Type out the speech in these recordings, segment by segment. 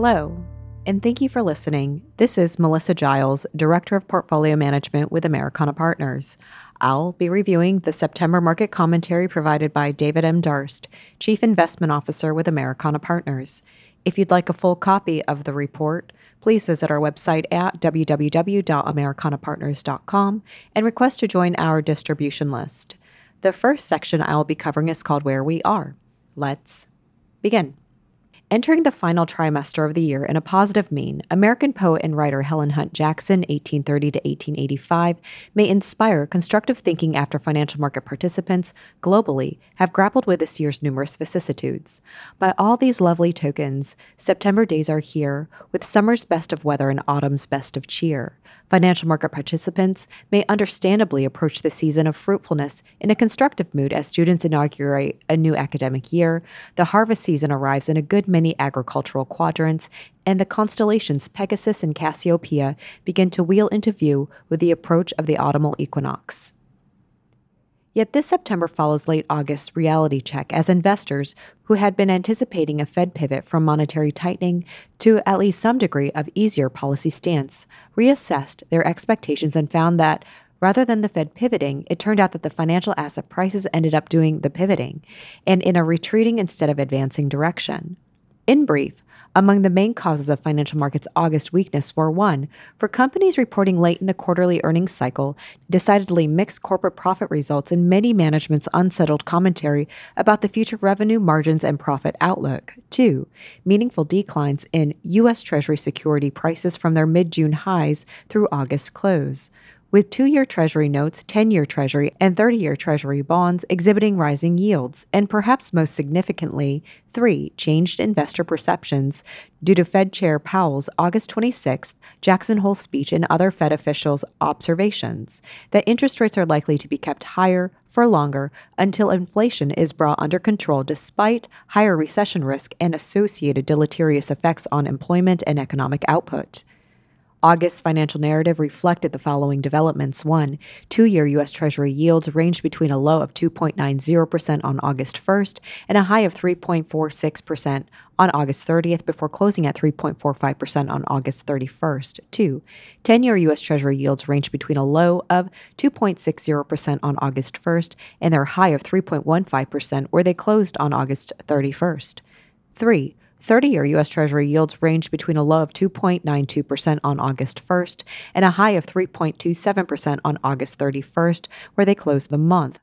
Hello, and thank you for listening. This is Melissa Giles, Director of Portfolio Management with Americana Partners. I'll be reviewing the September market commentary provided by David M. Darst, Chief Investment Officer with Americana Partners. If you'd like a full copy of the report, please visit our website at www.americanapartners.com and request to join our distribution list. The first section I'll be covering is called Where We Are. Let's begin. Entering the final trimester of the year in a positive mien, American poet and writer Helen Hunt Jackson, 1830 to 1885, may inspire constructive thinking after financial market participants globally have grappled with this year's numerous vicissitudes. By all these lovely tokens, September days are here, with summer's best of weather and autumn's best of cheer. Financial market participants may understandably approach the season of fruitfulness in a constructive mood as students inaugurate a new academic year, the harvest season arrives in a good many agricultural quadrants, and the constellations Pegasus and Cassiopeia begin to wheel into view with the approach of the autumnal equinox. Yet this September follows late August's reality check as investors who had been anticipating a Fed pivot from monetary tightening to at least some degree of easier policy stance reassessed their expectations and found that rather than the Fed pivoting, it turned out that the financial asset prices ended up doing the pivoting and in a retreating instead of advancing direction. In brief, among the main causes of financial markets' August weakness were one, for companies reporting late in the quarterly earnings cycle, decidedly mixed corporate profit results and many management's unsettled commentary about the future revenue, margins, and profit outlook. Two, meaningful declines in U.S. Treasury security prices from their mid June highs through August close with two year Treasury notes, 10 year Treasury, and 30 year Treasury bonds exhibiting rising yields, and perhaps most significantly, three, changed investor perceptions due to Fed Chair Powell's August 26th Jackson Hole speech and other Fed officials' observations that interest rates are likely to be kept higher for longer until inflation is brought under control despite higher recession risk and associated deleterious effects on employment and economic output. August's financial narrative reflected the following developments. One, two year U.S. Treasury yields ranged between a low of 2.90% on August 1st and a high of 3.46% on August 30th before closing at 3.45% on August 31st. Two, 10 year U.S. Treasury yields ranged between a low of 2.60% on August 1st and their high of 3.15% where they closed on August 31st. Three, 30 year U.S. Treasury yields ranged between a low of 2.92% on August 1st and a high of 3.27% on August 31st, where they closed the month.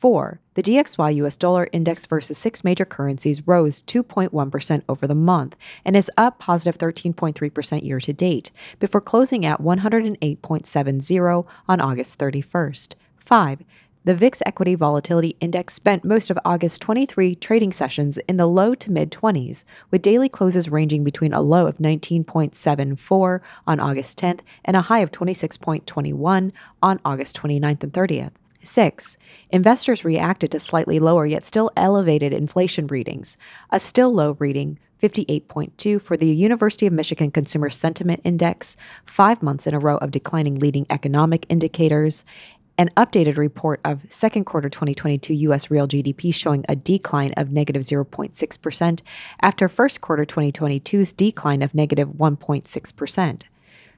4. The DXY US dollar index versus six major currencies rose 2.1% over the month and is up positive 13.3% year to date, before closing at 108.70 on August 31st. 5. The VIX Equity Volatility Index spent most of August 23 trading sessions in the low to mid 20s, with daily closes ranging between a low of 19.74 on August 10th and a high of 26.21 on August 29th and 30th. 6. Investors reacted to slightly lower yet still elevated inflation readings. A still low reading 58.2 for the University of Michigan Consumer Sentiment Index, five months in a row of declining leading economic indicators, an updated report of second quarter 2022 U.S. real GDP showing a decline of negative 0.6% after first quarter 2022's decline of negative 1.6%.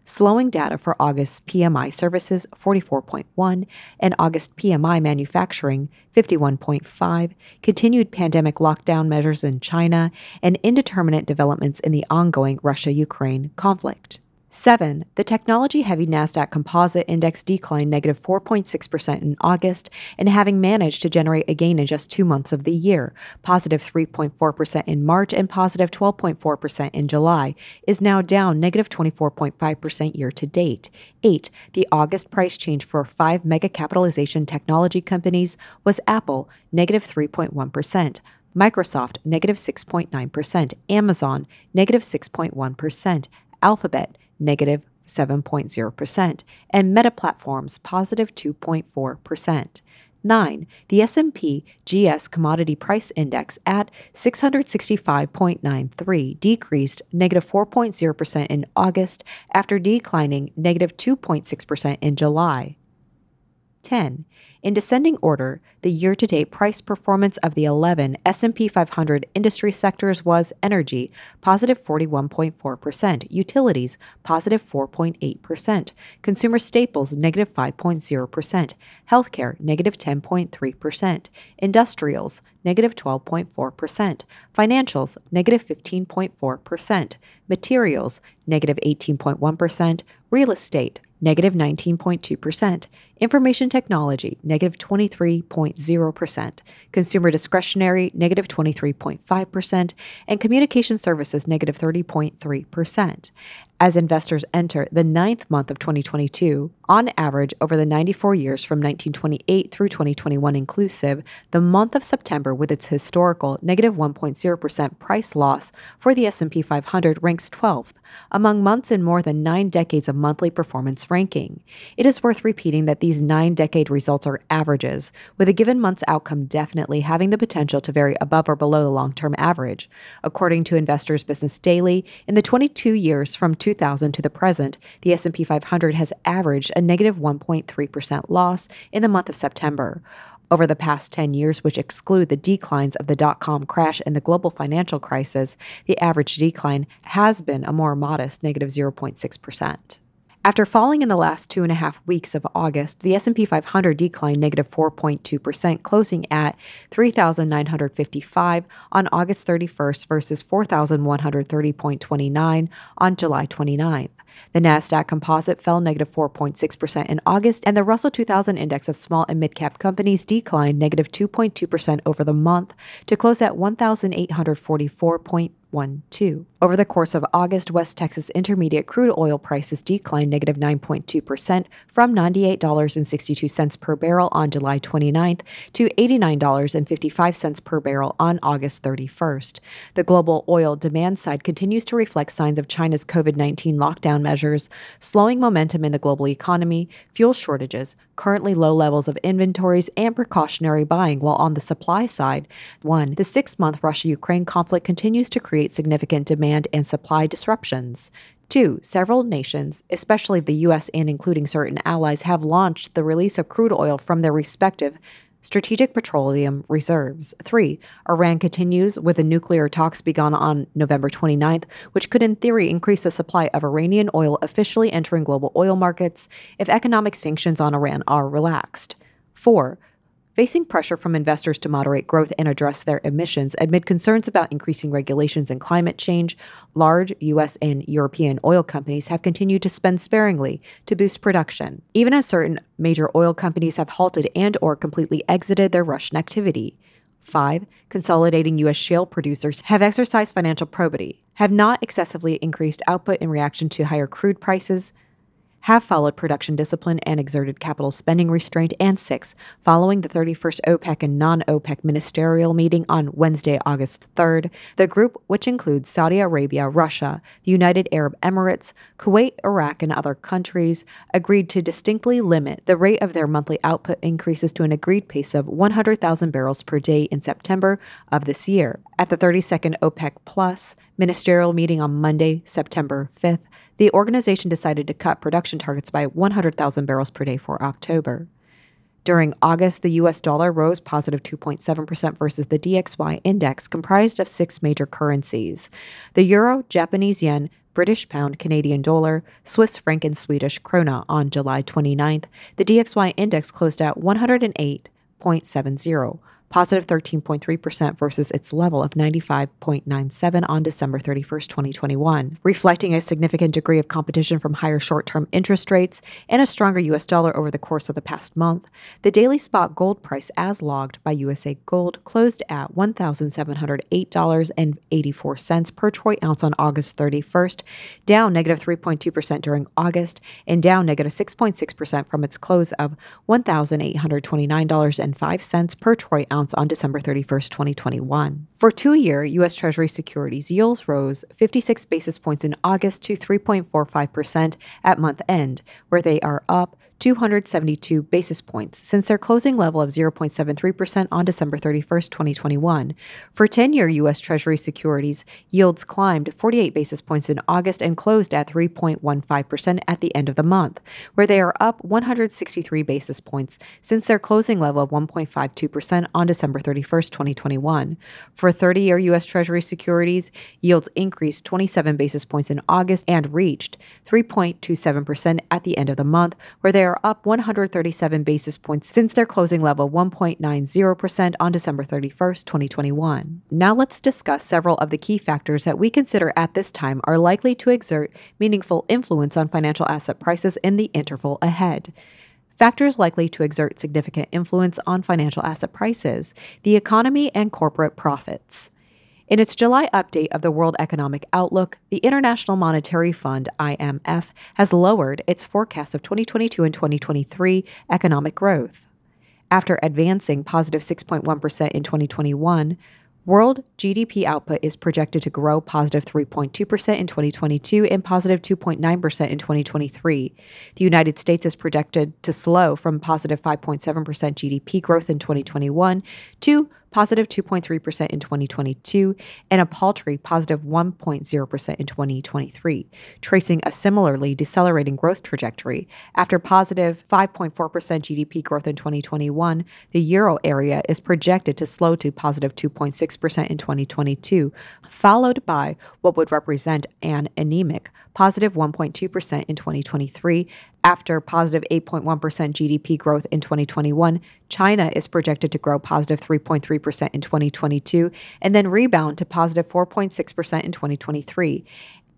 Slowing data for August PMI services 44.1 and August PMI manufacturing 51.5, continued pandemic lockdown measures in China, and indeterminate developments in the ongoing Russia Ukraine conflict. 7. The technology heavy NASDAQ Composite Index declined negative 4.6% in August, and having managed to generate a gain in just two months of the year, positive 3.4% in March and positive 12.4% in July, is now down negative 24.5% year to date. 8. The August price change for five mega capitalization technology companies was Apple, negative 3.1. Microsoft, negative 6.9%, Amazon, negative 6.1, Alphabet, negative 7.0%, and Meta Platforms, positive 2.4%. 9. The S&P GS Commodity Price Index at 665.93 decreased negative 4.0% in August after declining negative 2.6% in July. 10. In descending order, the year-to-date price performance of the 11 S&P 500 industry sectors was energy, positive 41.4%, utilities, positive 4.8%, consumer staples, negative 5.0%, healthcare, negative 10.3%, industrials, negative 12.4%, financials, negative 15.4%, materials, negative 18.1, real estate, negative 19.2%, information technology, negative 23.0%, consumer discretionary, negative 23.5%, and communication services, negative 30.3%. As investors enter the ninth month of 2022, on average over the 94 years from 1928 through 2021 inclusive, the month of September with its historical negative 1.0% price loss for the S&P 500 ranks 12th among months in more than 9 decades of monthly performance ranking. It is worth repeating that these 9-decade results are averages, with a given month's outcome definitely having the potential to vary above or below the long-term average. According to Investors Business Daily, in the 22 years from 2000 to the present, the S&P 500 has averaged a negative 1.3% loss in the month of September. Over the past 10 years, which exclude the declines of the dot com crash and the global financial crisis, the average decline has been a more modest negative 0.6%. After falling in the last two and a half weeks of August, the S&P 500 declined negative 4.2%, closing at 3,955 on August 31st versus 4,130.29 on July 29th. The Nasdaq Composite fell negative 4.6% in August, and the Russell 2000 Index of small and mid-cap companies declined negative 2.2% over the month to close at 1,844.12. Over the course of August, West Texas Intermediate crude oil prices declined negative 9.2% from $98.62 per barrel on July 29th to $89.55 per barrel on August 31st. The global oil demand side continues to reflect signs of China's COVID 19 lockdown measures, slowing momentum in the global economy, fuel shortages, currently low levels of inventories, and precautionary buying. While on the supply side, one, the six month Russia Ukraine conflict continues to create significant demand and supply disruptions. Two, several nations, especially the U.S. and including certain allies, have launched the release of crude oil from their respective strategic petroleum reserves. Three, Iran continues with the nuclear talks begun on November 29th, which could in theory increase the supply of Iranian oil officially entering global oil markets if economic sanctions on Iran are relaxed. Four, facing pressure from investors to moderate growth and address their emissions amid concerns about increasing regulations and climate change, large US and European oil companies have continued to spend sparingly to boost production, even as certain major oil companies have halted and or completely exited their Russian activity. 5. Consolidating U.S. shale producers have exercised financial probity, have not excessively increased output in reaction to higher crude prices, have followed production discipline and exerted capital spending restraint, and six, following the 31st OPEC and non OPEC ministerial meeting on Wednesday, August 3rd, the group, which includes Saudi Arabia, Russia, the United Arab Emirates, Kuwait, Iraq, and other countries, agreed to distinctly limit the rate of their monthly output increases to an agreed pace of 100,000 barrels per day in September of this year. At the 32nd OPEC Plus ministerial meeting on Monday, September 5th, the organization decided to cut production targets by 100,000 barrels per day for October. During August, the US dollar rose positive 2.7% versus the DXY index, comprised of six major currencies the euro, Japanese yen, British pound, Canadian dollar, Swiss franc, and Swedish krona. On July 29th, the DXY index closed at 108.70, positive 13.3% versus its level of 95.97 on December 31st, 2021, reflecting a significant degree of competition from higher short term interest rates and a stronger US dollar over the course of the past month. The daily spot gold price, as logged by USA Gold, closed at $1,708.84 per troy ounce on August 31st, down negative 3.2% during August and down negative 6.6% from its close of $1,829.05 per troy ounce on December 31st, 2021. For two year U.S. Treasury securities, yields rose 56 basis points in August to 3.45% at month end, where they are up 272 basis points since their closing level of 0.73% on December 31st, 2021. For 10 year U.S. Treasury securities, yields climbed 48 basis points in August and closed at 3.15% at the end of the month, where they are up 163 basis points since their closing level of 1.52% on December 31st, 2021. For 30 year U.S. Treasury securities, yields increased 27 basis points in August and reached 3.27% at the end of the month, where they are up 137 basis points since their closing level 1.90% on December 31st, 2021. Now let's discuss several of the key factors that we consider at this time are likely to exert meaningful influence on financial asset prices in the interval ahead. Factors likely to exert significant influence on financial asset prices, the economy, and corporate profits. In its July update of the World Economic Outlook, the International Monetary Fund, IMF, has lowered its forecast of 2022 and 2023 economic growth. After advancing positive 6.1 in 2021, World GDP output is projected to grow positive 3.2% in 2022 and positive 2.9% in 2023. The United States is projected to slow from positive 5.7% GDP growth in 2021 to positive 2.3% in 2022, and a paltry positive 1.0% in 2023, tracing a similarly decelerating growth trajectory. After positive 5.4% GDP growth in 2021, the euro area is projected to slow to positive 2.6% in 2022, followed by what would represent an anemic positive 1.2% in 2023. After positive 8.1 GDP growth in 2021, China is projected to grow positive 3.3% in 2022 and then rebound to positive 4.6% in 2023.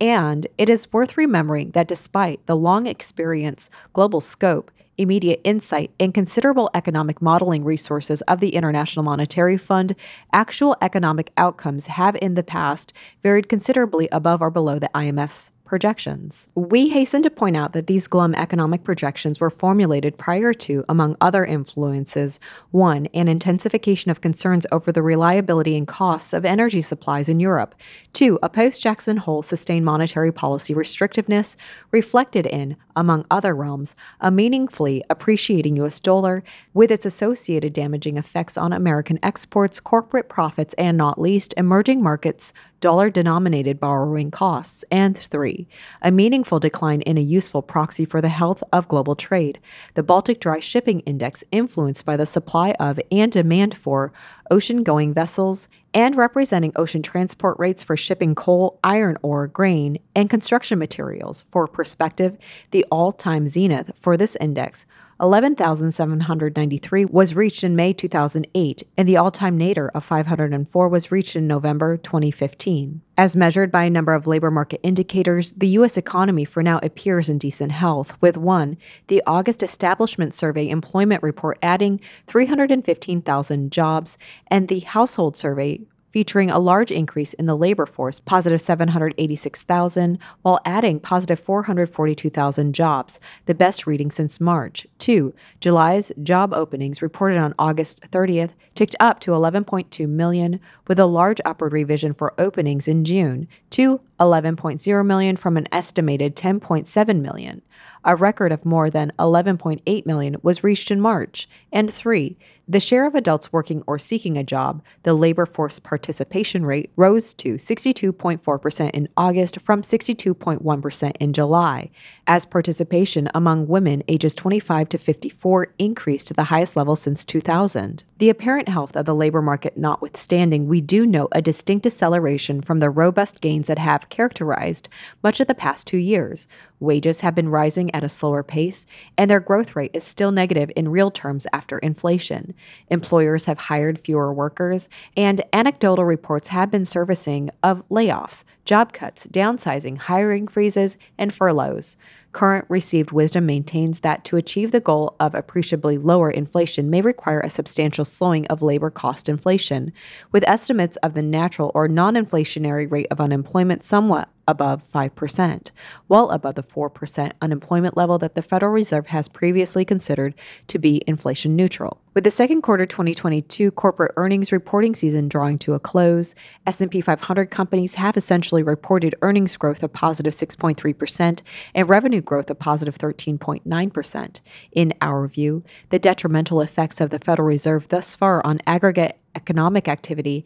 And it is worth remembering that despite the long experience, global scope, immediate insight, and considerable economic modeling resources of the International Monetary Fund, actual economic outcomes have in the past varied considerably above or below the IMF's projections. We hasten to point out that these glum economic projections were formulated prior to, among other influences, 1. An intensification of concerns over the reliability and costs of energy supplies in Europe, 2. A post Jackson Hole sustained monetary policy restrictiveness, reflected in, among other realms, a meaningfully appreciating U.S. dollar with its associated damaging effects on American exports, corporate profits, and not least, emerging markets dollar denominated borrowing costs, and three, a meaningful decline in a useful proxy for the health of global trade, the Baltic Dry Shipping Index, influenced by the supply of and demand for ocean going vessels and representing ocean transport rates for shipping coal, iron ore, grain, and construction materials. For perspective, the all time zenith for this index 11,793 was reached in May 2008, and the all time nadir of 504 was reached in November 2015. As measured by a number of labor market indicators, the U.S. economy for now appears in decent health, with one, the August Establishment Survey Employment Report adding 315,000 jobs, and the Household Survey featuring a large increase in the labor force, positive 786,000, while adding positive 442,000 jobs, the best reading since March. 2. July's job openings reported on August 30th ticked up to 11.2 million, with a large upward revision for openings in June to 11.0 million from an estimated 10.7 million. A record of more than 11.8 million was reached in March. And 3. The share of adults working or seeking a job, the labor force participation rate, rose to 62.4% in August from 62.1% in July, as participation among women ages 25 to 54 increased to the highest level since 2000. The apparent health of the labor market notwithstanding, we do note a distinct deceleration from the robust gains that have characterized much of the past two years. Wages have been rising at a slower pace, and their growth rate is still negative in real terms after inflation. Employers have hired fewer workers, and anecdotal reports have been surfacing of layoffs, job cuts, downsizing, hiring freezes, and furloughs. Current received wisdom maintains that to achieve the goal of appreciably lower inflation may require a substantial slowing of labor cost inflation, with estimates of the natural or non inflationary rate of unemployment somewhat above 5%, well above the 4% unemployment level that the Federal Reserve has previously considered to be inflation neutral. With the second quarter 2022 corporate earnings reporting season drawing to a close, S&P 500 companies have essentially reported earnings growth of positive 6.3% and revenue growth of positive 13.9%. In our view, the detrimental effects of the Federal Reserve thus far on aggregate economic activity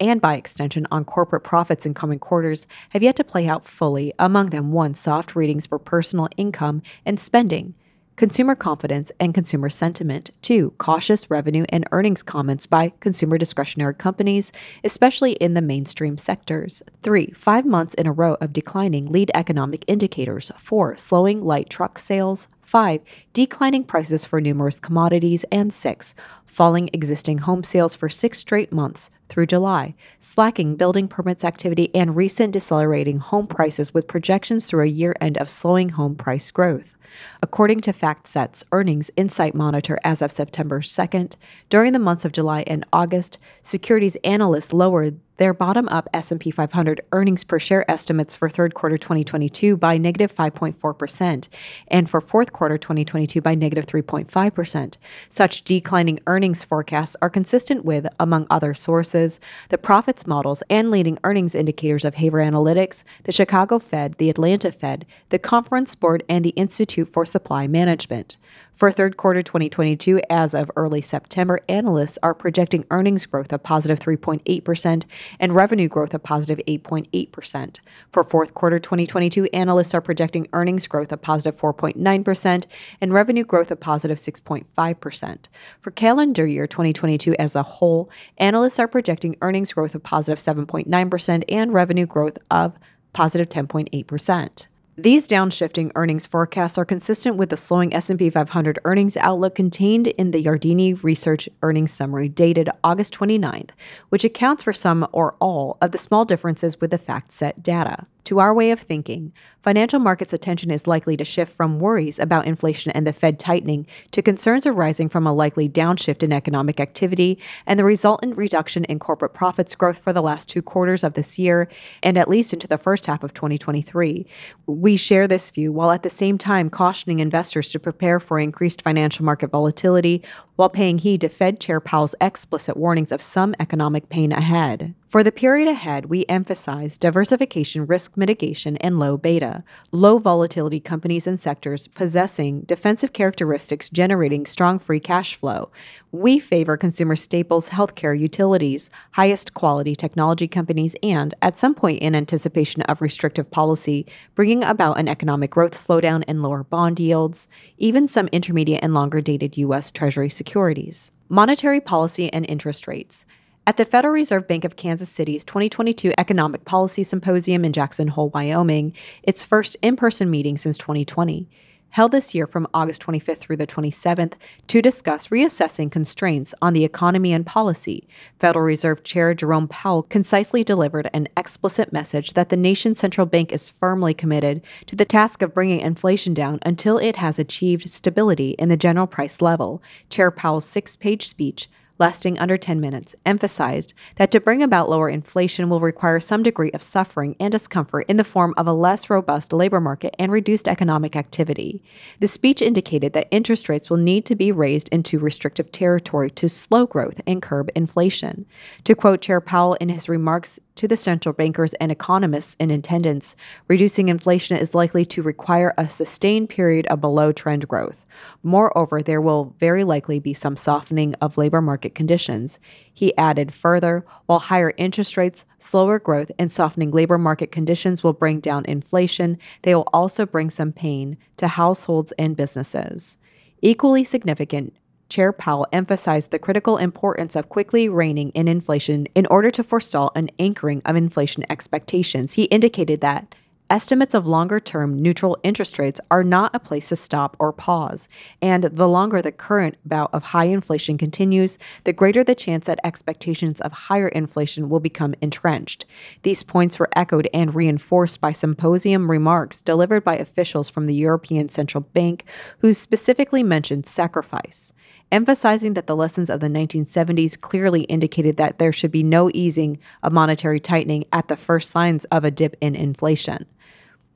and by extension on corporate profits in coming quarters have yet to play out fully, among them one soft readings for personal income and spending consumer confidence and consumer sentiment. Two, cautious revenue and earnings comments by consumer discretionary companies, especially in the mainstream sectors. Three, five months in a row of declining lead economic indicators. Four, slowing light truck sales. Five, declining prices for numerous commodities. And six, falling existing home sales for six straight months through July, slacking building permits activity, and recent decelerating home prices with projections through a year end of slowing home price growth. According to FactSet's Earnings Insight Monitor as of September 2nd, during the months of July and August, securities analysts lowered their bottom-up S&P 500 earnings per share estimates for third quarter 2022 by negative 5.4% and for fourth quarter 2022 by negative 3.5%. Such declining earnings forecasts are consistent with, among other sources, the profits models and leading earnings indicators of Haver Analytics, the Chicago Fed, the Atlanta Fed, the Conference Board, and the Institute for Supply Management. For third quarter 2022, as of early September, analysts are projecting earnings growth of positive 3.8% and revenue growth of positive 8.8%. For fourth quarter 2022, analysts are projecting earnings growth of positive 4.9% and revenue growth of positive 6.5%. For calendar year 2022 as a whole, analysts are projecting earnings growth of positive 7.9% and revenue growth of positive 10.8%. These downshifting earnings forecasts are consistent with the slowing S&P 500 earnings outlook contained in the Yardeni Research earnings summary dated August 29th, which accounts for some or all of the small differences with the FactSet data. To our way of thinking, financial markets' attention is likely to shift from worries about inflation and the Fed tightening to concerns arising from a likely downshift in economic activity and the resultant reduction in corporate profits growth for the last two quarters of this year and at least into the first half of 2023. We share this view while at the same time cautioning investors to prepare for increased financial market volatility while paying heed to Fed Chair Powell's explicit warnings of some economic pain ahead. For the period ahead, we emphasize diversification, risk mitigation, and low beta, low volatility companies and sectors possessing defensive characteristics generating strong free cash flow. We favor consumer staples, healthcare, utilities, highest quality technology companies, and, at some point in anticipation of restrictive policy, bringing about an economic growth slowdown and lower bond yields, even some intermediate and longer dated U.S. Treasury securities. Monetary policy and interest rates. At the Federal Reserve Bank of Kansas City's 2022 Economic Policy Symposium in Jackson Hole, Wyoming, its first in person meeting since 2020, held this year from August 25th through the 27th to discuss reassessing constraints on the economy and policy, Federal Reserve Chair Jerome Powell concisely delivered an explicit message that the nation's central bank is firmly committed to the task of bringing inflation down until it has achieved stability in the general price level. Chair Powell's six page speech lasting under 10 minutes, emphasized that to bring about lower inflation will require some degree of suffering and discomfort in the form of a less robust labor market and reduced economic activity. The speech indicated that interest rates will need to be raised into restrictive territory to slow growth and curb inflation. To quote Chair Powell in his remarks to the central bankers and economists in attendance, reducing inflation is likely to require a sustained period of below trend growth. Moreover, there will very likely be some softening of labor market conditions. He added further, while higher interest rates, slower growth, and softening labor market conditions will bring down inflation, they will also bring some pain to households and businesses. Equally significant, Chair Powell emphasized the critical importance of quickly reining in inflation in order to forestall an anchoring of inflation expectations. He indicated that estimates of longer term neutral interest rates are not a place to stop or pause. And the longer the current bout of high inflation continues, the greater the chance that expectations of higher inflation will become entrenched. These points were echoed and reinforced by symposium remarks delivered by officials from the European Central Bank, who specifically mentioned sacrifice emphasizing that the lessons of the 1970s clearly indicated that there should be no easing of monetary tightening at the first signs of a dip in inflation.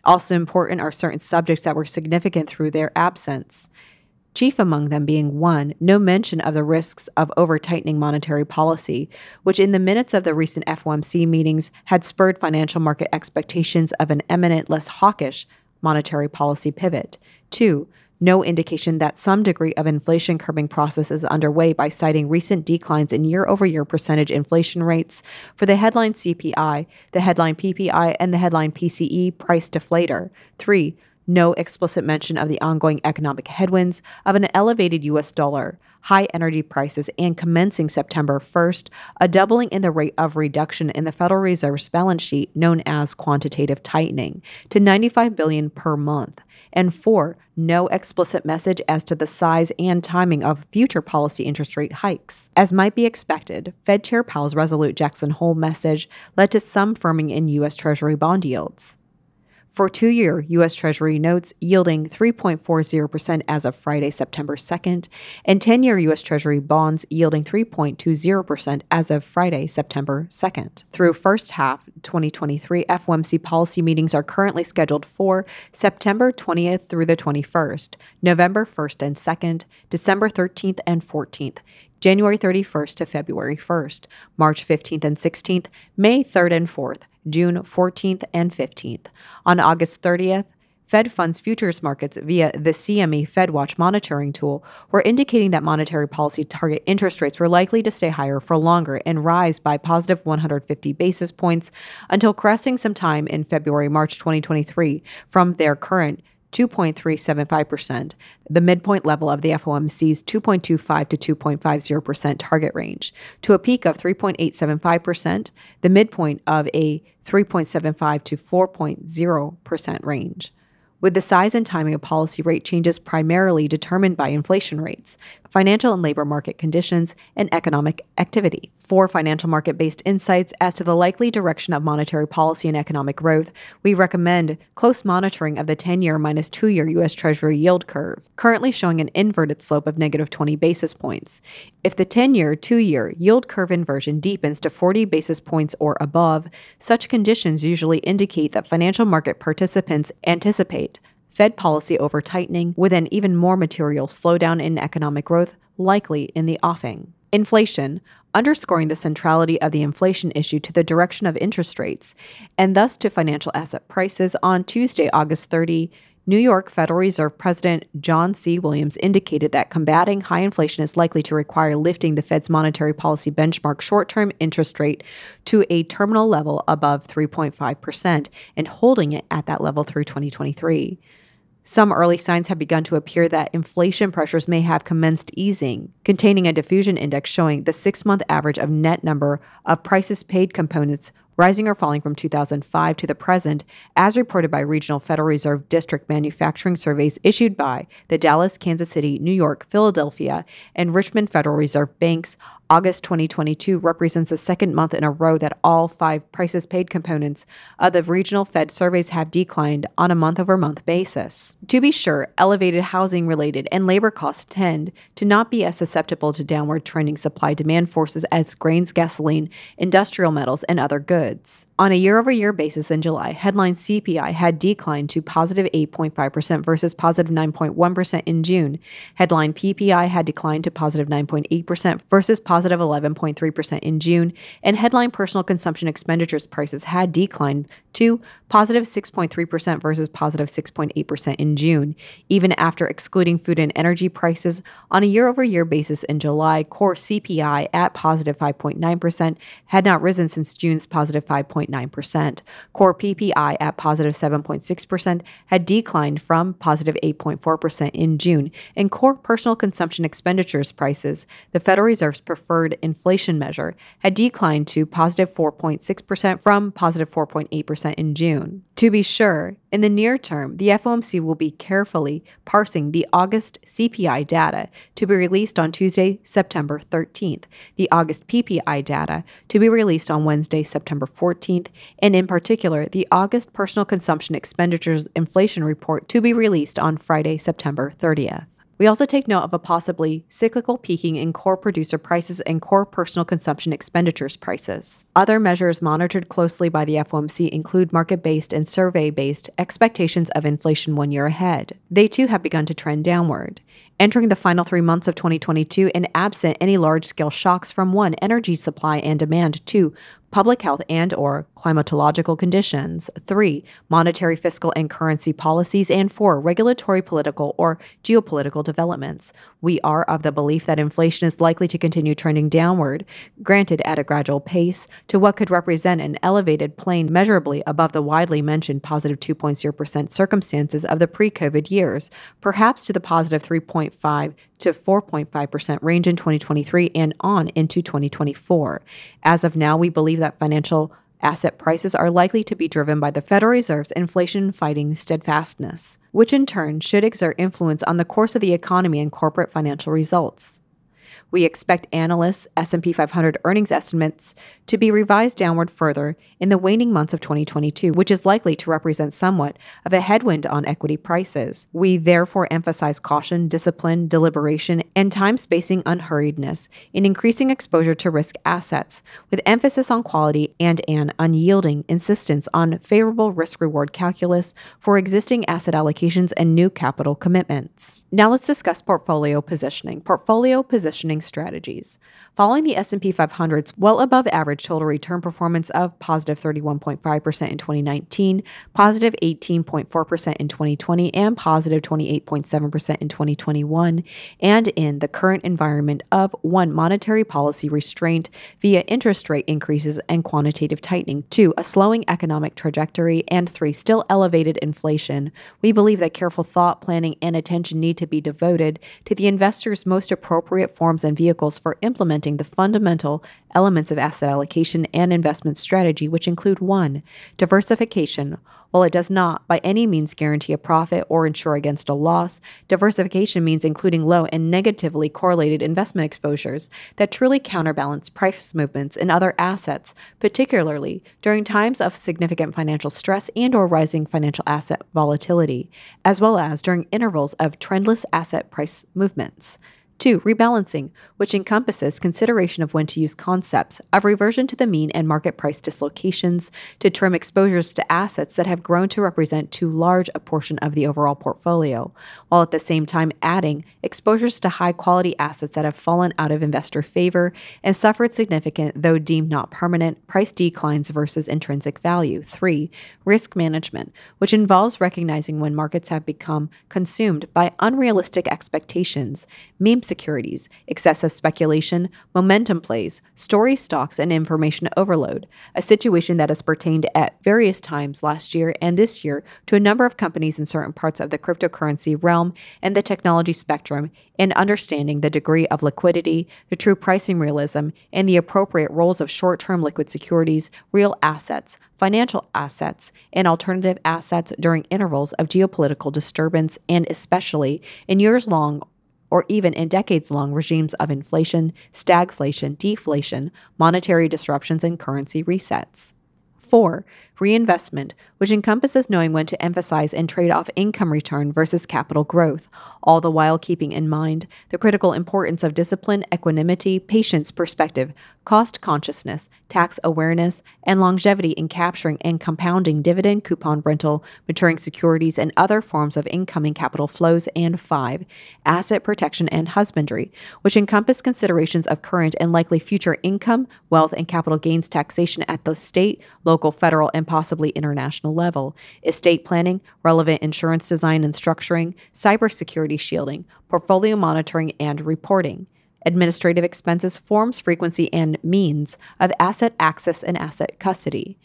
Also important are certain subjects that were significant through their absence. chief among them being one, no mention of the risks of over tightening monetary policy, which in the minutes of the recent FOMC meetings had spurred financial market expectations of an eminent, less hawkish monetary policy pivot. Two, no indication that some degree of inflation curbing process is underway by citing recent declines in year over year percentage inflation rates for the headline CPI, the headline PPI, and the headline PCE price deflator. Three, no explicit mention of the ongoing economic headwinds of an elevated US dollar, high energy prices, and commencing September 1st, a doubling in the rate of reduction in the Federal Reserve's balance sheet known as quantitative tightening to 95 billion per month. And four, no explicit message as to the size and timing of future policy interest rate hikes. As might be expected, Fed Chair Powell's resolute Jackson Hole message led to some firming in U.S. Treasury bond yields for two year U.S. Treasury notes yielding 3.40% as of Friday, September 2nd, and 10 year U.S. Treasury bonds yielding 3.20% as of Friday, September 2nd. Through first half 2023, FOMC policy meetings are currently scheduled for September 20th through the 21st, November 1st and 2nd, December 13th and 14th. January 31st to February 1st, March 15th and 16th, May 3rd and 4th, June 14th and 15th. On August 30th, Fed funds futures markets via the CME FedWatch monitoring tool were indicating that monetary policy target interest rates were likely to stay higher for longer and rise by positive 150 basis points until cresting sometime in February March 2023 from their current 2.375%, the midpoint level of the FOMC's 2.25 to 2.50% target range, to a peak of 3.875%, the midpoint of a 3.75 to 4.0% range with the size and timing of policy rate changes primarily determined by inflation rates, financial and labor market conditions, and economic activity. For financial market based insights as to the likely direction of monetary policy and economic growth, we recommend close monitoring of the 10 year minus 2 year U.S. Treasury yield curve, currently showing an inverted slope of negative 20 basis points. If the 10 year, 2 year yield curve inversion deepens to 40 basis points or above, such conditions usually indicate that financial market participants anticipate Fed policy over tightening with an even more material slowdown in economic growth likely in the offing. Inflation, underscoring the centrality of the inflation issue to the direction of interest rates, and thus to financial asset prices, on Tuesday, August 30, New York Federal Reserve President John C. Williams indicated that combating high inflation is likely to require lifting the Fed's monetary policy benchmark short term interest rate to a terminal level above 3.5% and holding it at that level through 2023. Some early signs have begun to appear that inflation pressures may have commenced easing, containing a diffusion index showing the six month average of net number of prices paid components rising or falling from 2005 to the present, as reported by regional Federal Reserve District manufacturing surveys issued by the Dallas, Kansas City, New York, Philadelphia, and Richmond Federal Reserve Banks August 2022 represents the second month in a row that all five prices paid components of the regional Fed surveys have declined on a month over month basis. To be sure, elevated housing related and labor costs tend to not be as susceptible to downward trending supply demand forces as grains, gasoline, industrial metals, and other goods. On a year over year basis in July, headline CPI had declined to positive 8.5% versus positive 9.1 in June. Headline PPI had declined to positive 9.8% versus positive 11.3% in June, and headline personal consumption expenditures prices had declined to positive 6.3% versus positive 6.8% in June. Even after excluding food and energy prices, on a year over year basis in July, core CPI at positive 5.9% had not risen since June's positive 5.9%. Core PPI at positive 7.6% had declined from positive 8.4% in June, and core personal consumption expenditures prices, the Federal Reserve's preferred inflation measure, had declined to positive 4.6% from positive 4.8% in June. To be sure, in the near term, the FOMC will be carefully parsing the August CPI data to be released on Tuesday, September 13th, the August PPI data to be released on Wednesday, September 14th, and in particular, the August personal consumption expenditures inflation report to be released on Friday, September 30th. We also take note of a possibly cyclical peaking in core producer prices and core personal consumption expenditures prices. Other measures monitored closely by the FOMC include market based and survey based expectations of inflation one year ahead. They too have begun to trend downward. Entering the final three months of 2022 and absent any large scale shocks from one, energy supply and demand, two, public health and or climatological conditions. 3 monetary fiscal and currency policies. And 4 regulatory political or geopolitical developments. We are of the belief that inflation is likely to continue trending downward granted at a gradual pace to what could represent an elevated plane measurably above the widely mentioned positive 2.0% circumstances of the pre-covid years perhaps to the positive 3.5 to 4.5% range in 2023 and on into 2024. As of now, we believe that financial asset prices are likely to be driven by the Federal Reserve's inflation fighting steadfastness, which in turn should exert influence on the course of the economy and corporate financial results. We expect analysts' S&P 500 earnings estimates to be revised downward further in the waning months of 2022, which is likely to represent somewhat of a headwind on equity prices. We therefore emphasize caution, discipline, deliberation, and time spacing unhurriedness in increasing exposure to risk assets, with emphasis on quality and an unyielding insistence on favorable risk reward calculus for existing asset allocations and new capital commitments. Now let's discuss portfolio positioning. Portfolio positioning strategies. Following the S&P 500's well above average total return performance of positive 31.5% in 2019, positive 18.4% in 2020, and positive 28.7% in 2021, and in the current environment of one monetary policy restraint via interest rate increases and quantitative tightening, two, a slowing economic trajectory, and three, still elevated inflation, we believe that careful thought, planning, and attention need to be devoted to the investor's most appropriate forms and vehicles for implementing the fundamental elements of asset allocation and investment strategy, which include 1. Diversification. While it does not by any means guarantee a profit or insure against a loss, diversification means including low and negatively correlated investment exposures that truly counterbalance price movements in other assets, particularly during times of significant financial stress and or rising financial asset volatility, as well as during intervals of trendless asset price movements. Two, rebalancing, which encompasses consideration of when to use concepts of reversion to the mean and market price dislocations to trim exposures to assets that have grown to represent too large a portion of the overall portfolio, while at the same time adding exposures to high quality assets that have fallen out of investor favor and suffered significant, though deemed not permanent, price declines versus intrinsic value. Three, risk management, which involves recognizing when markets have become consumed by unrealistic expectations, meme securities, excessive speculation, momentum plays, story stocks, and information overload, a situation that has pertained at various times last year and this year to a number of companies in certain parts of the cryptocurrency realm and the technology spectrum, and understanding the degree of liquidity, the true pricing realism, and the appropriate roles of short term liquid securities, real assets, financial assets, and alternative assets during intervals of geopolitical disturbance, and especially in years long or even in decades long regimes of inflation, stagflation, deflation, monetary disruptions, and currency resets. 4. Reinvestment, which encompasses knowing when to emphasize and trade off income return versus capital growth, all the while keeping in mind the critical importance of discipline, equanimity, patience, perspective, cost consciousness, tax awareness, and longevity in capturing and compounding dividend, coupon rental, maturing securities, and other forms of incoming capital flows. And 5. Asset protection and husbandry, which encompass considerations of current and likely future income, wealth, and capital gains taxation at the state, local, federal, and possibly international level, estate planning, relevant insurance design and structuring, cybersecurity shielding, portfolio monitoring and reporting. Administrative expenses, forms, frequency, and means of asset access and asset custody.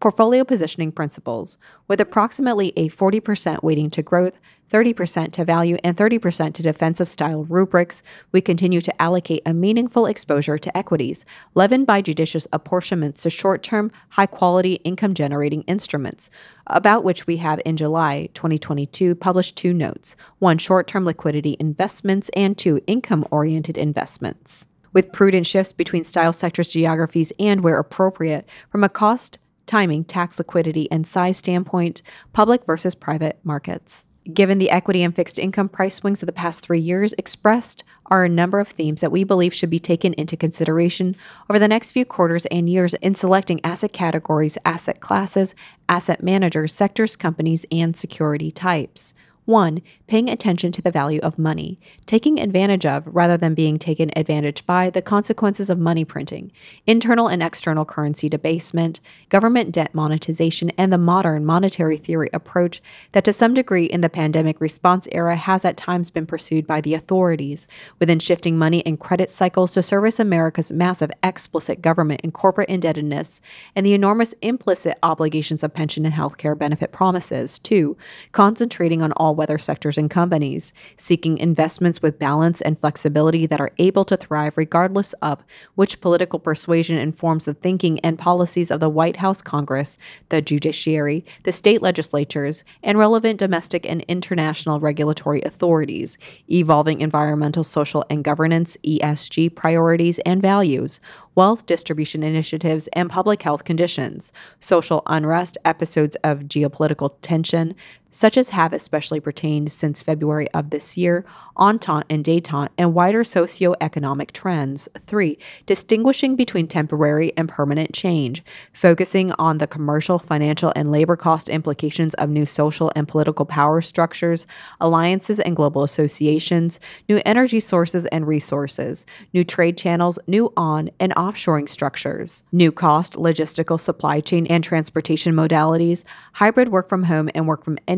Portfolio positioning principles, with approximately a 40% weighting to growth, 30% to value, and 30% to defensive style rubrics, we continue to allocate a meaningful exposure to equities, leavened by judicious apportionments to short term, high quality income generating instruments, about which we have in July 2022 published two notes one, short term liquidity investments, and two, income oriented investments. With prudent shifts between style sectors, geographies, and where appropriate, from a cost, timing, tax liquidity, and size standpoint, public versus private markets given the equity and fixed income price swings of the past three years, expressed are a number of themes that we believe should be taken into consideration over the next few quarters and years in selecting asset categories, asset classes, asset managers, sectors, companies, and security types. 1. Paying attention to the value of money, taking advantage of, rather than being taken advantage by, the consequences of money printing, internal and external currency debasement, government debt monetization, and the modern monetary theory approach that, to some degree, in the pandemic response era, has at times been pursued by the authorities, within shifting money and credit cycles to service America's massive explicit government and corporate indebtedness and the enormous implicit obligations of pension and healthcare benefit promises. 2. Concentrating on all weather sectors and companies, seeking investments with balance and flexibility that are able to thrive regardless of which political persuasion informs the thinking and policies of the White House, Congress, the judiciary, the state legislatures, and relevant domestic and international regulatory authorities, evolving environmental, social, and governance ESG priorities and values, wealth distribution initiatives, and public health conditions, social unrest, episodes of geopolitical tension, such as have especially pertained since February of this year, entente and detente, and wider socio-economic trends. 3. Distinguishing between temporary and permanent change, focusing on the commercial, financial, and labor cost implications of new social and political power structures, alliances and global associations, new energy sources and resources, new trade channels, new on and offshoring structures, new cost, logistical, supply chain, and transportation modalities, hybrid work from home and work from anywhere,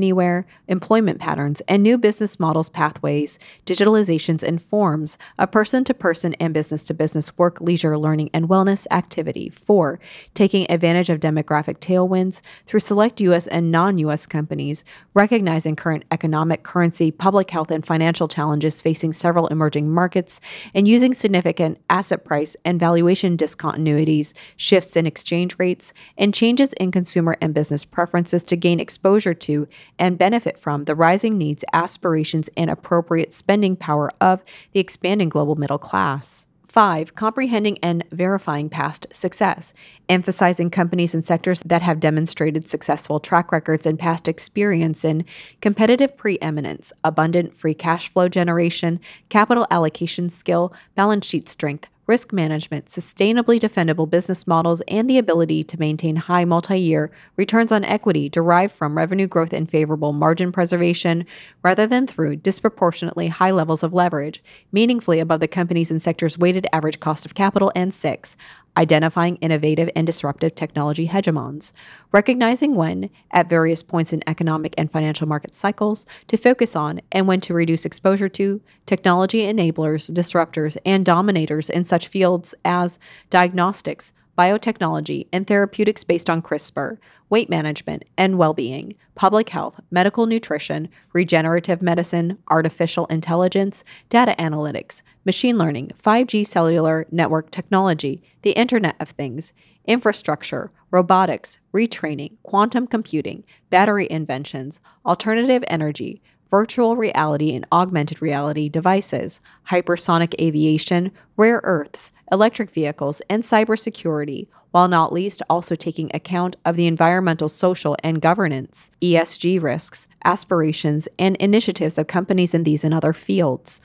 employment patterns, and new business models pathways, digitalizations, and forms of person to person and business to business work, leisure, learning, and wellness activity. 4. Taking advantage of demographic tailwinds through select U.S. and non U.S. companies, recognizing current economic, currency, public health, and financial challenges facing several emerging markets, and using significant asset price and valuation discontinuities, shifts in exchange rates, and changes in consumer and business preferences to gain exposure to and benefit from the rising needs, aspirations, and appropriate spending power of the expanding global middle class. 5. Comprehending and verifying past success, emphasizing companies and sectors that have demonstrated successful track records and past experience in competitive preeminence, abundant free cash flow generation, capital allocation skill, balance sheet strength, risk management, sustainably defendable business models, and the ability to maintain high multi year returns on equity derived from revenue growth and favorable margin preservation rather than through disproportionately high levels of leverage, meaningfully above the company's and sector's weighted average cost of capital. And six, identifying innovative and disruptive technology hegemons, recognizing when, at various points in economic and financial market cycles, to focus on and when to reduce exposure to technology enablers, disruptors, and dominators in such fields as diagnostics, biotechnology, and therapeutics based on CRISPR, weight management and well being, public health, medical nutrition, regenerative medicine, artificial intelligence, data analytics, machine learning, 5G cellular network technology, the Internet of Things, infrastructure, robotics, retraining, quantum computing, battery inventions, alternative energy, virtual reality and augmented reality devices, hypersonic aviation, rare earths, electric vehicles, and cybersecurity, while not least also taking account of the environmental, social, and governance, ESG risks, aspirations, and initiatives of companies in these and other fields.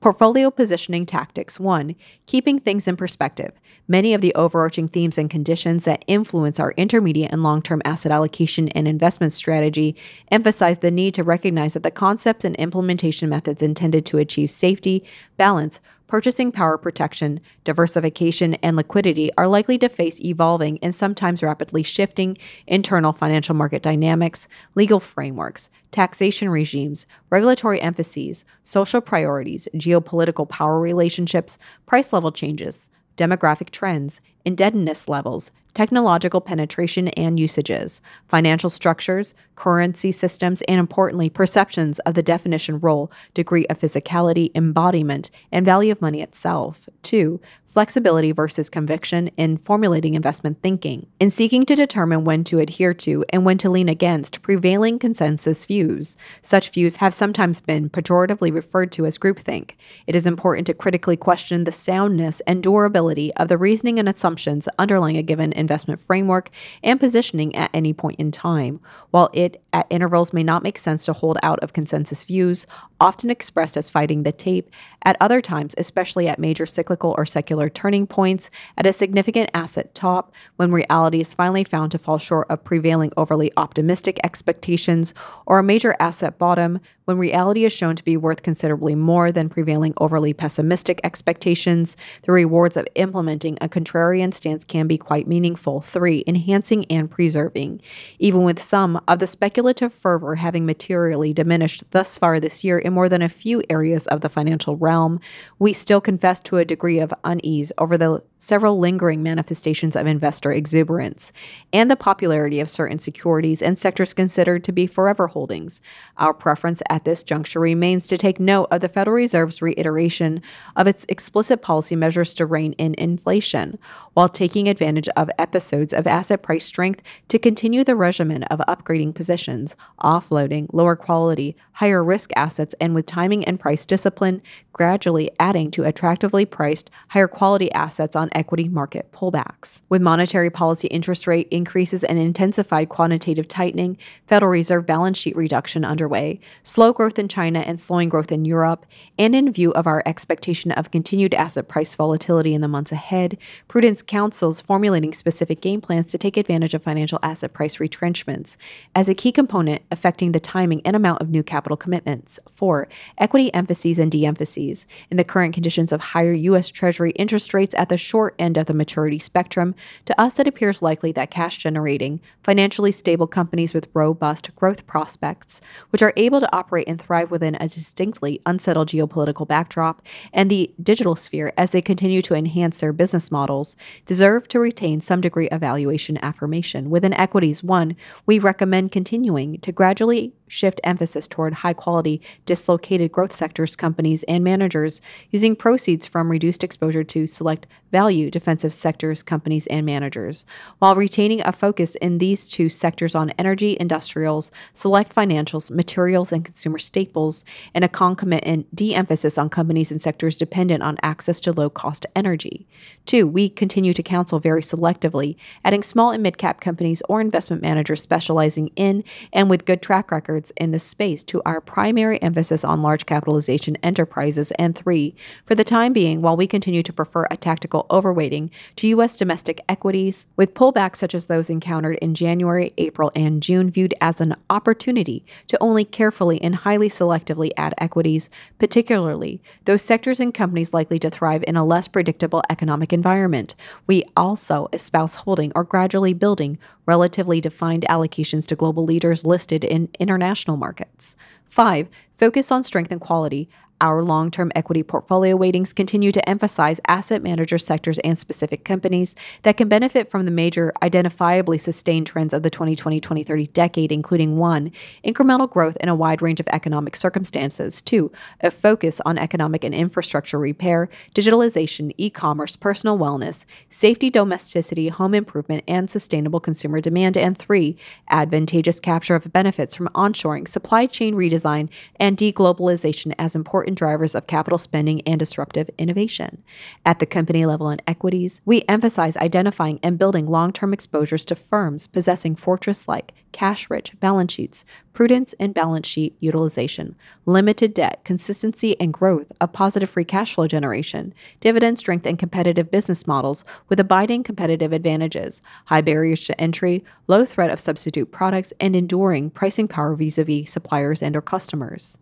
Portfolio positioning tactics 1. Keeping things in perspective. Many of the overarching themes and conditions that influence our intermediate and long term asset allocation and investment strategy emphasize the need to recognize that the concepts and implementation methods intended to achieve safety, balance, purchasing power protection, diversification, and liquidity are likely to face evolving and sometimes rapidly shifting internal financial market dynamics, legal frameworks, taxation regimes, regulatory emphases, social priorities, geopolitical power relationships, price level changes, demographic trends, indebtedness levels, technological penetration and usages, financial structures, currency systems, and importantly, perceptions of the definition, role, degree of physicality, embodiment, and value of money itself. Two, flexibility versus conviction in formulating investment thinking, in seeking to determine when to adhere to and when to lean against prevailing consensus views. Such views have sometimes been pejoratively referred to as groupthink. It is important to critically question the soundness and durability of the reasoning and assumptions underlying a given investment framework and positioning at any point in time. While it, at intervals, may not make sense to hold out of consensus views, often expressed as fighting the tape, at other times, especially at major cyclical or secular turning points, at a significant asset top, when reality is finally found to fall short of prevailing overly optimistic expectations, or a major asset bottom, when reality is shown to be worth considerably more than prevailing overly pessimistic expectations, the rewards of implementing a contrarian stance can be quite meaningful. 3. Enhancing and preserving. Even with some of the speculative fervor having materially diminished thus far this year in more than a few areas of the financial realm, we still confess to a degree of unease over the several lingering manifestations of investor exuberance, and the popularity of certain securities and sectors considered to be forever holdings. Our preference at this juncture remains to take note of the Federal Reserve's reiteration of its explicit policy measures to rein in inflation, while taking advantage of episodes of asset price strength to continue the regimen of upgrading positions, offloading lower quality, higher risk assets, and with timing and price discipline, gradually adding to attractively priced, higher quality assets on equity market pullbacks. With monetary policy interest rate increases and intensified quantitative tightening, Federal Reserve balance sheet reduction underway, slow growth in China and slowing growth in Europe, and in view of our expectation of continued asset price volatility in the months ahead, prudence counsels formulating specific game plans to take advantage of financial asset price retrenchments as a key component affecting the timing and amount of new capital commitments. 4. Equity emphases and de emphases. In the current conditions of higher U.S. Treasury interest rates at the short end of the maturity spectrum, to us it appears likely that cash generating, financially stable companies with robust growth prospects, which are able to operate and thrive within a distinctly unsettled geopolitical backdrop, and the digital sphere as they continue to enhance their business models, deserve to retain some degree of valuation affirmation. Within equities, one, we recommend continuing to gradually shift emphasis toward high quality, dislocated growth sectors, companies, and managers using proceeds from reduced exposure to select value defensive sectors, companies, and managers, while retaining a focus in these two sectors on energy, industrials, select financials, materials, and consumer staples, and a concomitant de emphasis on companies and sectors dependent on access to low cost energy. Two, we continue to counsel very selectively, adding small and mid cap companies or investment managers specializing in and with good track records in the space to our primary emphasis on large capitalization enterprises. And three, for the time being, while we continue to prefer a tactical overweighting to U.S. domestic equities, with pullbacks such as those encountered in January, April, and June viewed as an opportunity to only carefully and highly selectively add equities, particularly those sectors and companies likely to thrive in a less predictable economic environment. We also espouse holding or gradually building relatively defined allocations to global leaders listed in international markets. Five, focus on strength and quality our long term equity portfolio weightings continue to emphasize asset manager sectors and specific companies that can benefit from the major identifiably sustained trends of the 2020 2030 decade, including one, incremental growth in a wide range of economic circumstances, two, a focus on economic and infrastructure repair, digitalization, e commerce, personal wellness, safety, domesticity, home improvement, and sustainable consumer demand, and three, advantageous capture of benefits from onshoring, supply chain redesign, and deglobalization as important important drivers of capital spending and disruptive innovation. At the company level in equities, we emphasize identifying and building long term exposures to firms possessing fortress like cash rich balance sheets, prudence in balance sheet utilization, limited debt, consistency and growth of positive free cash flow generation, dividend strength and competitive business models with abiding competitive advantages, high barriers to entry, low threat of substitute products, and enduring pricing power vis a vis suppliers and or customers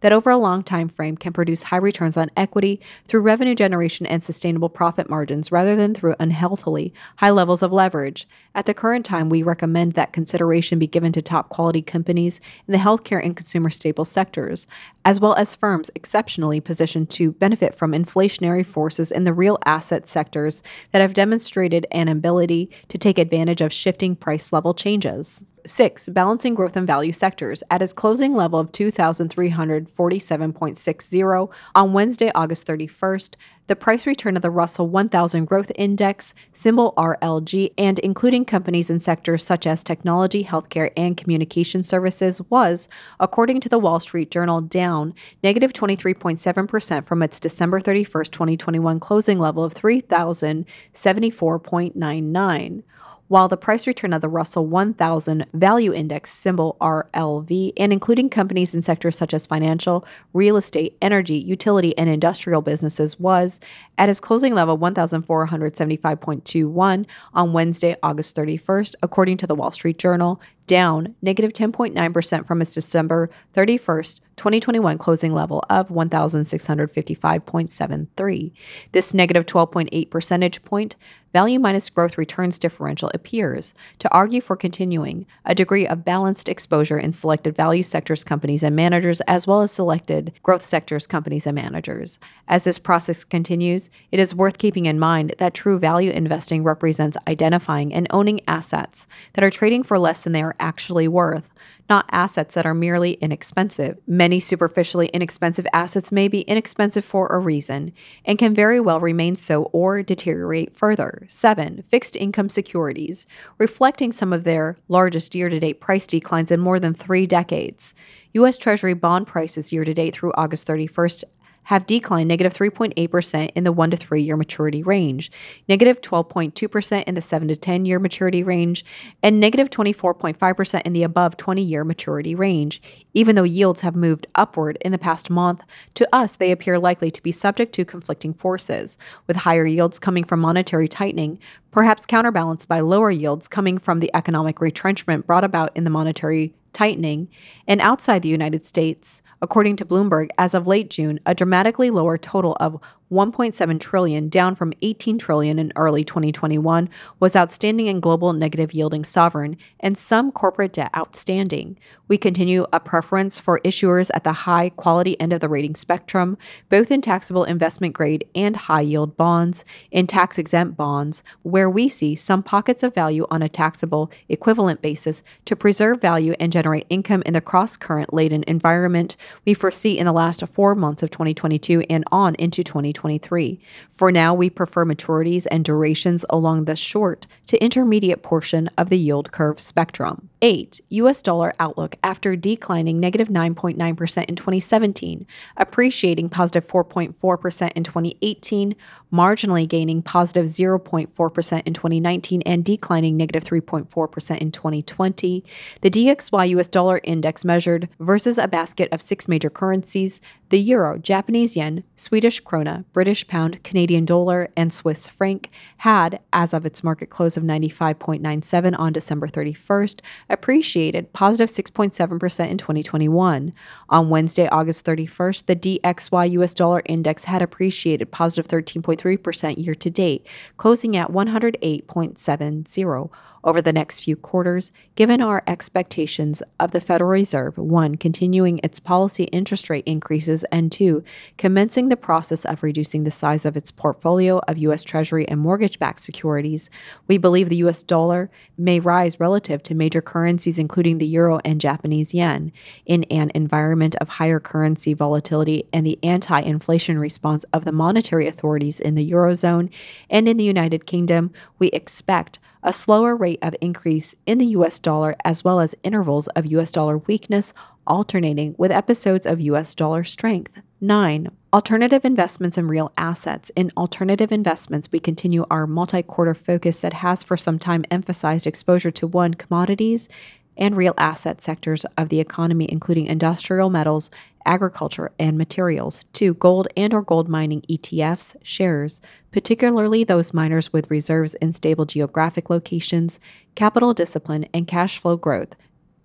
that over a long time frame can produce high returns on equity through revenue generation and sustainable profit margins rather than through unhealthily high levels of leverage. At the current time, we recommend that consideration be given to top quality companies in the healthcare and consumer staple sectors, as well as firms exceptionally positioned to benefit from inflationary forces in the real asset sectors that have demonstrated an ability to take advantage of shifting price level changes. Six, balancing growth and value sectors at its closing level of 2,347.60 on Wednesday, August 31st. The price return of the Russell 1000 Growth Index, symbol RLG, and including companies in sectors such as technology, healthcare, and communication services was, according to the Wall Street Journal, down negative 23.7% from its December 31st, 2021 closing level of 3,074.99 while the price return of the Russell 1000 Value Index, symbol RLV, and including companies in sectors such as financial, real estate, energy, utility, and industrial businesses, was at its closing level 1,475.21 on Wednesday, August 31st, according to the Wall Street Journal, down negative 10.9% from its December 31st, 2021 closing level of 1,655.73. This negative 12.8 percentage point value minus growth returns differential appears to argue for continuing a degree of balanced exposure in selected value sectors companies and managers as well as selected growth sectors companies and managers. As this process continues, it is worth keeping in mind that true value investing represents identifying and owning assets that are trading for less than they are actually worth not assets that are merely inexpensive. Many superficially inexpensive assets may be inexpensive for a reason and can very well remain so or deteriorate further. 7. Fixed income securities, reflecting some of their largest year to date price declines in more than three decades. U.S. Treasury bond prices year to date through August 31st have declined negative 3.8% in the 1 to 3 year maturity range, negative 12.2% in the 7 to 10 year maturity range, and negative 24.5% in the above 20 year maturity range. Even though yields have moved upward in the past month, to us they appear likely to be subject to conflicting forces, with higher yields coming from monetary tightening, perhaps counterbalanced by lower yields coming from the economic retrenchment brought about in the monetary tightening, and outside the United States, according to Bloomberg, as of late June, a dramatically lower total of 1.7 trillion, down from 18 trillion in early 2021, was outstanding in global negative yielding sovereign and some corporate debt outstanding. We continue a preference for issuers at the high quality end of the rating spectrum, both in taxable investment grade and high yield bonds, in tax exempt bonds, where we see some pockets of value on a taxable equivalent basis to preserve value and generate income in the cross current laden environment we foresee in the last four months of 2022 and on into 2023. 2023. For now, we prefer maturities and durations along the short to intermediate portion of the yield curve spectrum. 8. US dollar outlook after declining negative 9.9% in 2017, appreciating positive 4.4% in 2018, marginally gaining positive 0.4% in 2019 and declining negative 3.4% in 2020. The DXY US dollar index measured versus a basket of six major currencies the euro, Japanese yen, Swedish krona, British pound, Canadian dollar, and Swiss franc had, as of its market close of 95.97 on December 31st, appreciated positive 6.7% in 2021. On Wednesday, August 31st, the DXY US dollar index had appreciated positive 13.3% year to date, closing at 108.70 over the next few quarters, given our expectations of the Federal Reserve, one, continuing its policy interest rate increases, and two, commencing the process of reducing the size of its portfolio of U.S. Treasury and mortgage backed securities, we believe the U.S. dollar may rise relative to major currencies, including the euro and Japanese yen, in an environment of higher currency volatility and the anti inflation response of the monetary authorities in the Eurozone and in the United Kingdom. We expect a slower rate of increase in the US dollar, as well as intervals of US dollar weakness alternating with episodes of US dollar strength. 9. Alternative investments in real assets. In alternative investments, we continue our multi quarter focus that has for some time emphasized exposure to one, commodities and real asset sectors of the economy, including industrial metals, agriculture, and materials. Two, gold and or gold mining ETFs, shares, particularly those miners with reserves in stable geographic locations, capital discipline, and cash flow growth.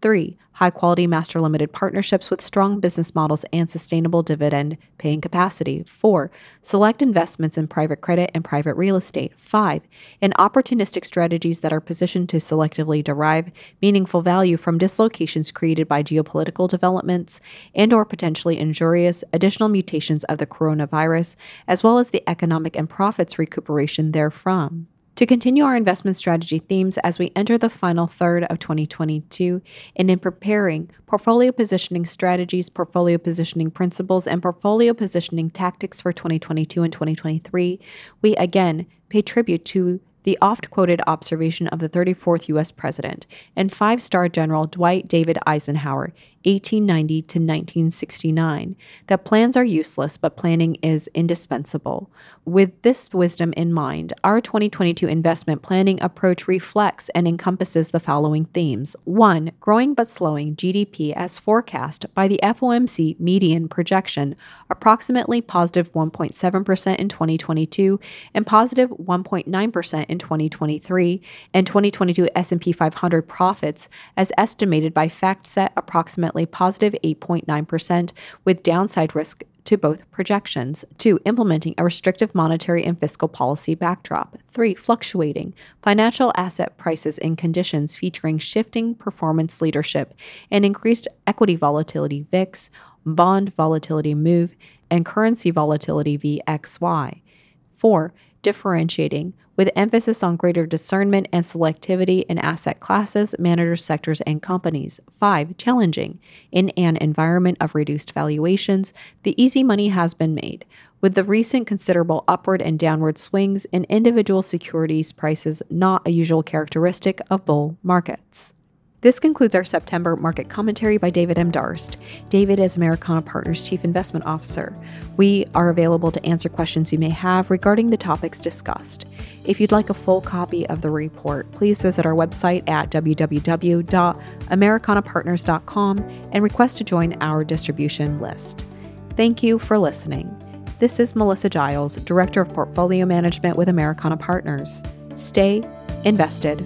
Three, high quality master limited partnerships with strong business models and sustainable dividend paying capacity. Four, select investments in private credit and private real estate. Five, in opportunistic strategies that are positioned to selectively derive meaningful value from dislocations created by geopolitical developments and or potentially injurious additional mutations of the coronavirus, as well as the economic and profits recuperation therefrom. To continue our investment strategy themes as we enter the final third of 2022 and in preparing portfolio positioning strategies, portfolio positioning principles, and portfolio positioning tactics for 2022 and 2023, we again pay tribute to the oft quoted observation of the 34th U.S. President and five star General Dwight David Eisenhower 1890 to 1969, that plans are useless, but planning is indispensable. With this wisdom in mind, our 2022 investment planning approach reflects and encompasses the following themes. One, growing but slowing GDP as forecast by the FOMC median projection, approximately positive 1.7% in 2022 and positive 1.9% in 2023, and 2022 S&P 500 profits as estimated by FactSet approximately positive 8.9% with downside risk to both projections. Two, implementing a restrictive monetary and fiscal policy backdrop. Three, fluctuating financial asset prices in conditions featuring shifting performance leadership and increased equity volatility VIX, bond volatility MOVE, and currency volatility VXY. Four, differentiating with emphasis on greater discernment and selectivity in asset classes, managers, sectors, and companies. Five, challenging. In an environment of reduced valuations, the easy money has been made. With the recent considerable upward and downward swings in individual securities prices, not a usual characteristic of bull markets. This concludes our September market commentary by David M. Darst. David is Americana Partners Chief Investment Officer. We are available to answer questions you may have regarding the topics discussed. If you'd like a full copy of the report, please visit our website at www.americanapartners.com and request to join our distribution list. Thank you for listening. This is Melissa Giles, Director of Portfolio Management with Americana Partners. Stay invested